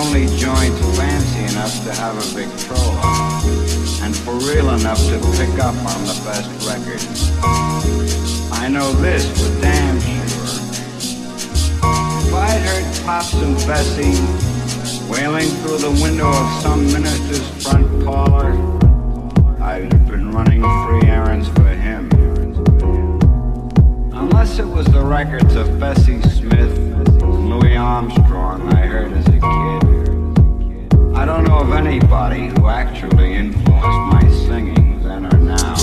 only joint fancy enough to have a big troll and for real enough to pick up on the best record. I know this for damn sure. If I'd heard Pops and Bessie wailing through the window of some minister's front parlor, I'd have been running free errands for him. Unless it was the records of Bessie Smith, and Louis Armstrong I heard as a kid. I don't know of anybody who actually influenced my singing then or now.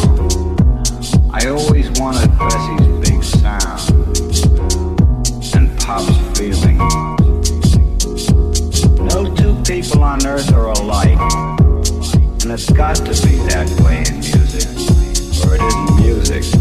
I always wanted Bessie's big sound and Pop's feeling. No two people on earth are alike, and it's got to be that way in music, or it isn't music. Music.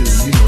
One nation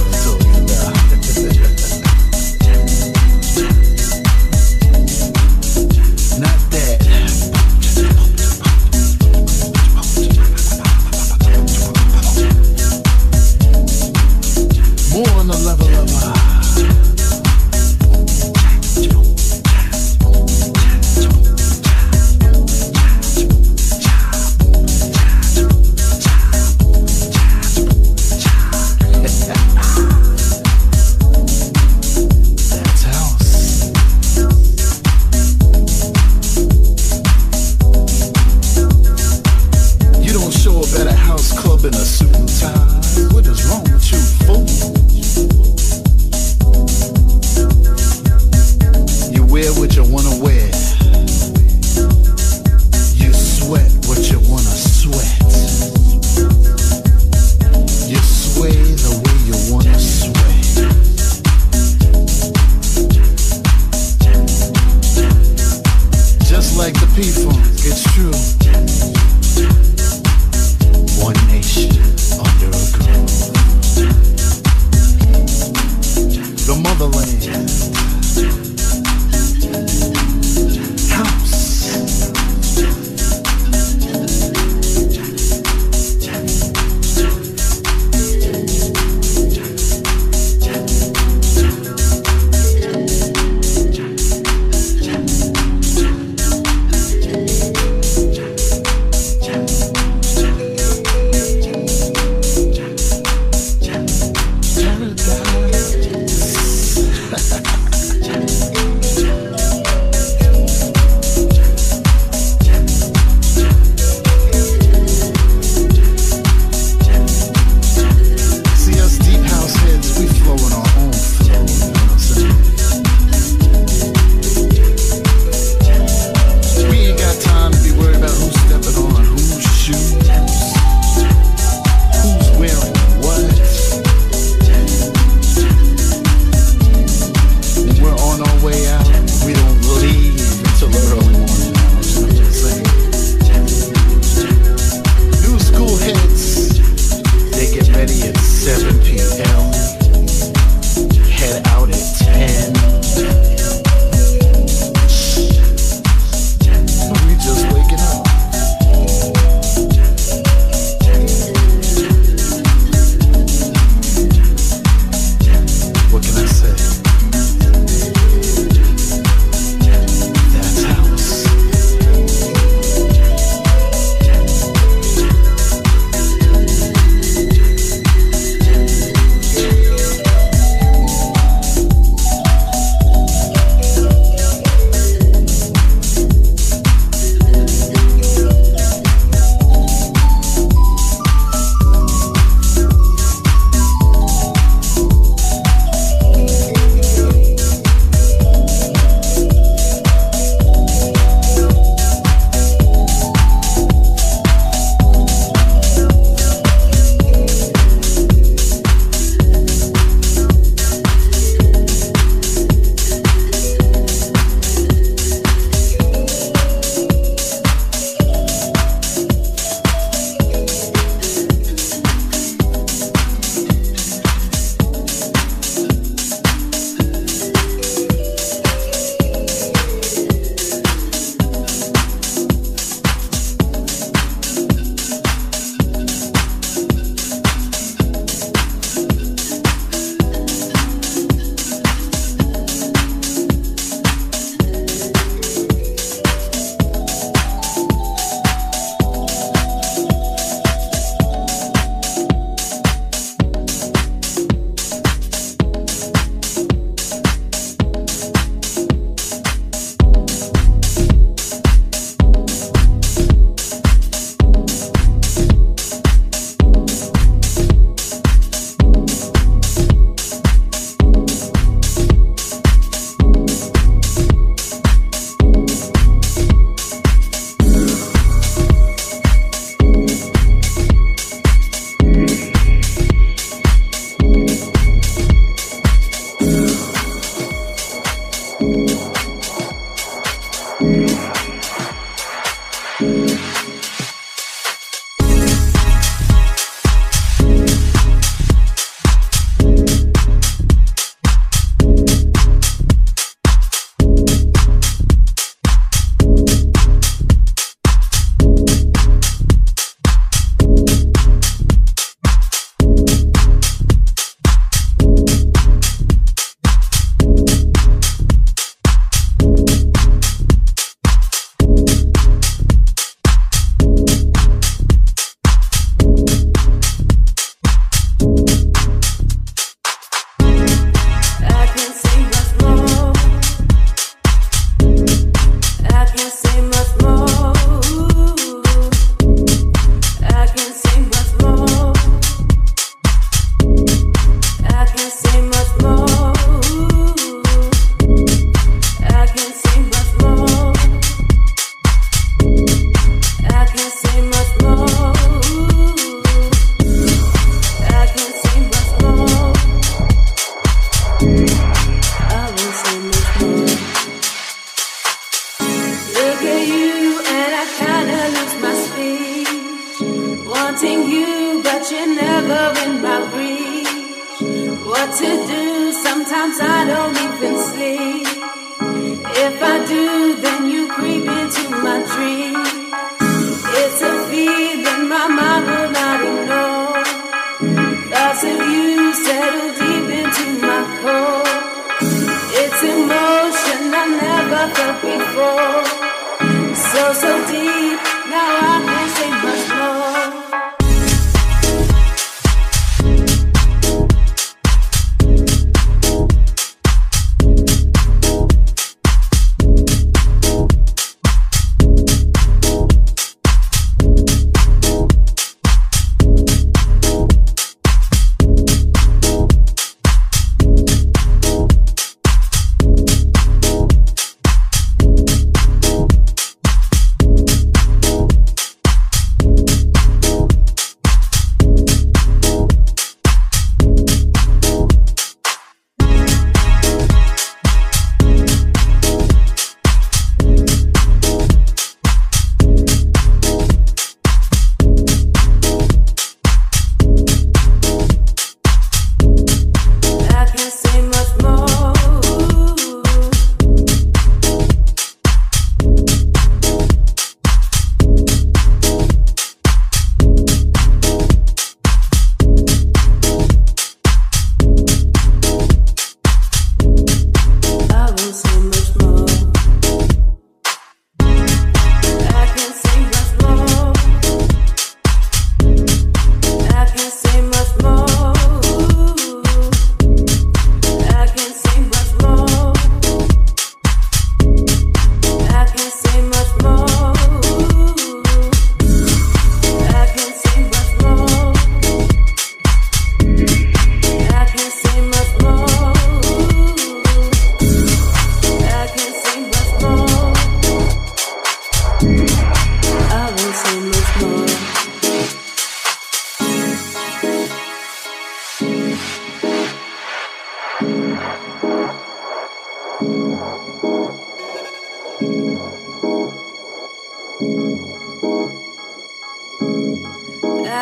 better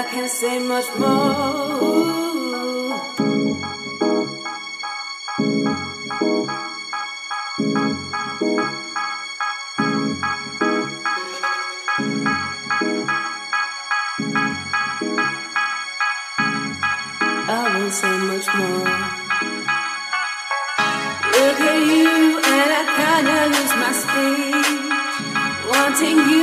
I can't say much more. I won't say much more. Look at you, and I kinda lose my speech. Wanting you.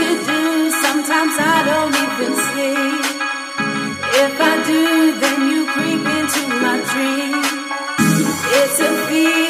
to do. Sometimes I don't even sleep. If I do, then you creep into my dream. It's a fear.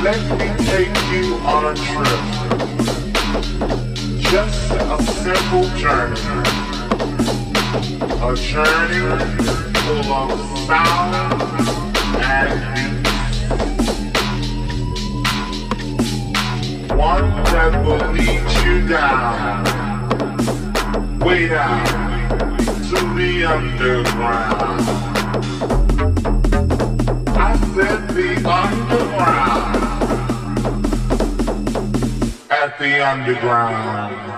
Let me take you on a trip. Just a simple journey. A journey full of sound and beats. One that will lead you down, way down, to the underground. I said the underground. The underground.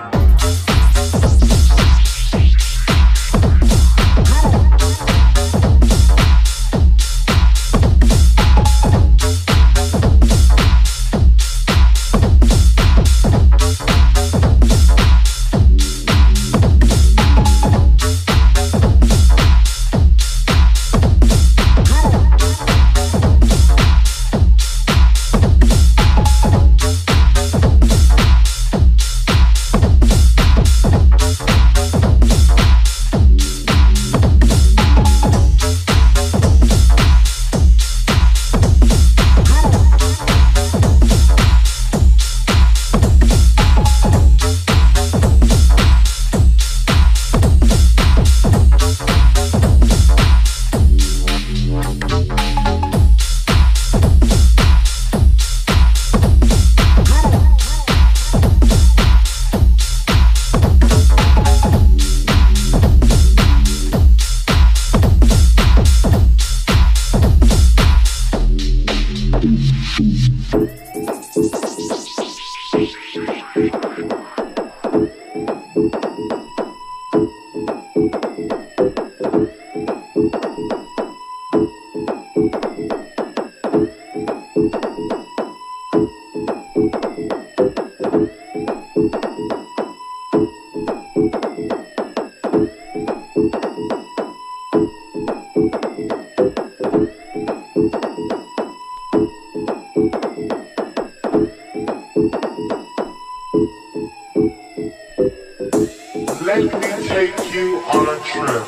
trip.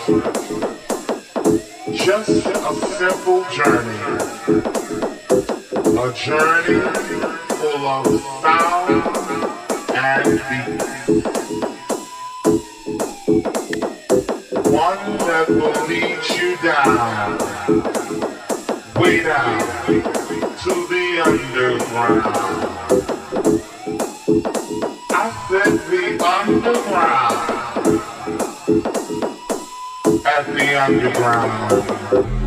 Just a simple journey. A journey full of sound and beat. One that will lead you down, way down to the underground. underground.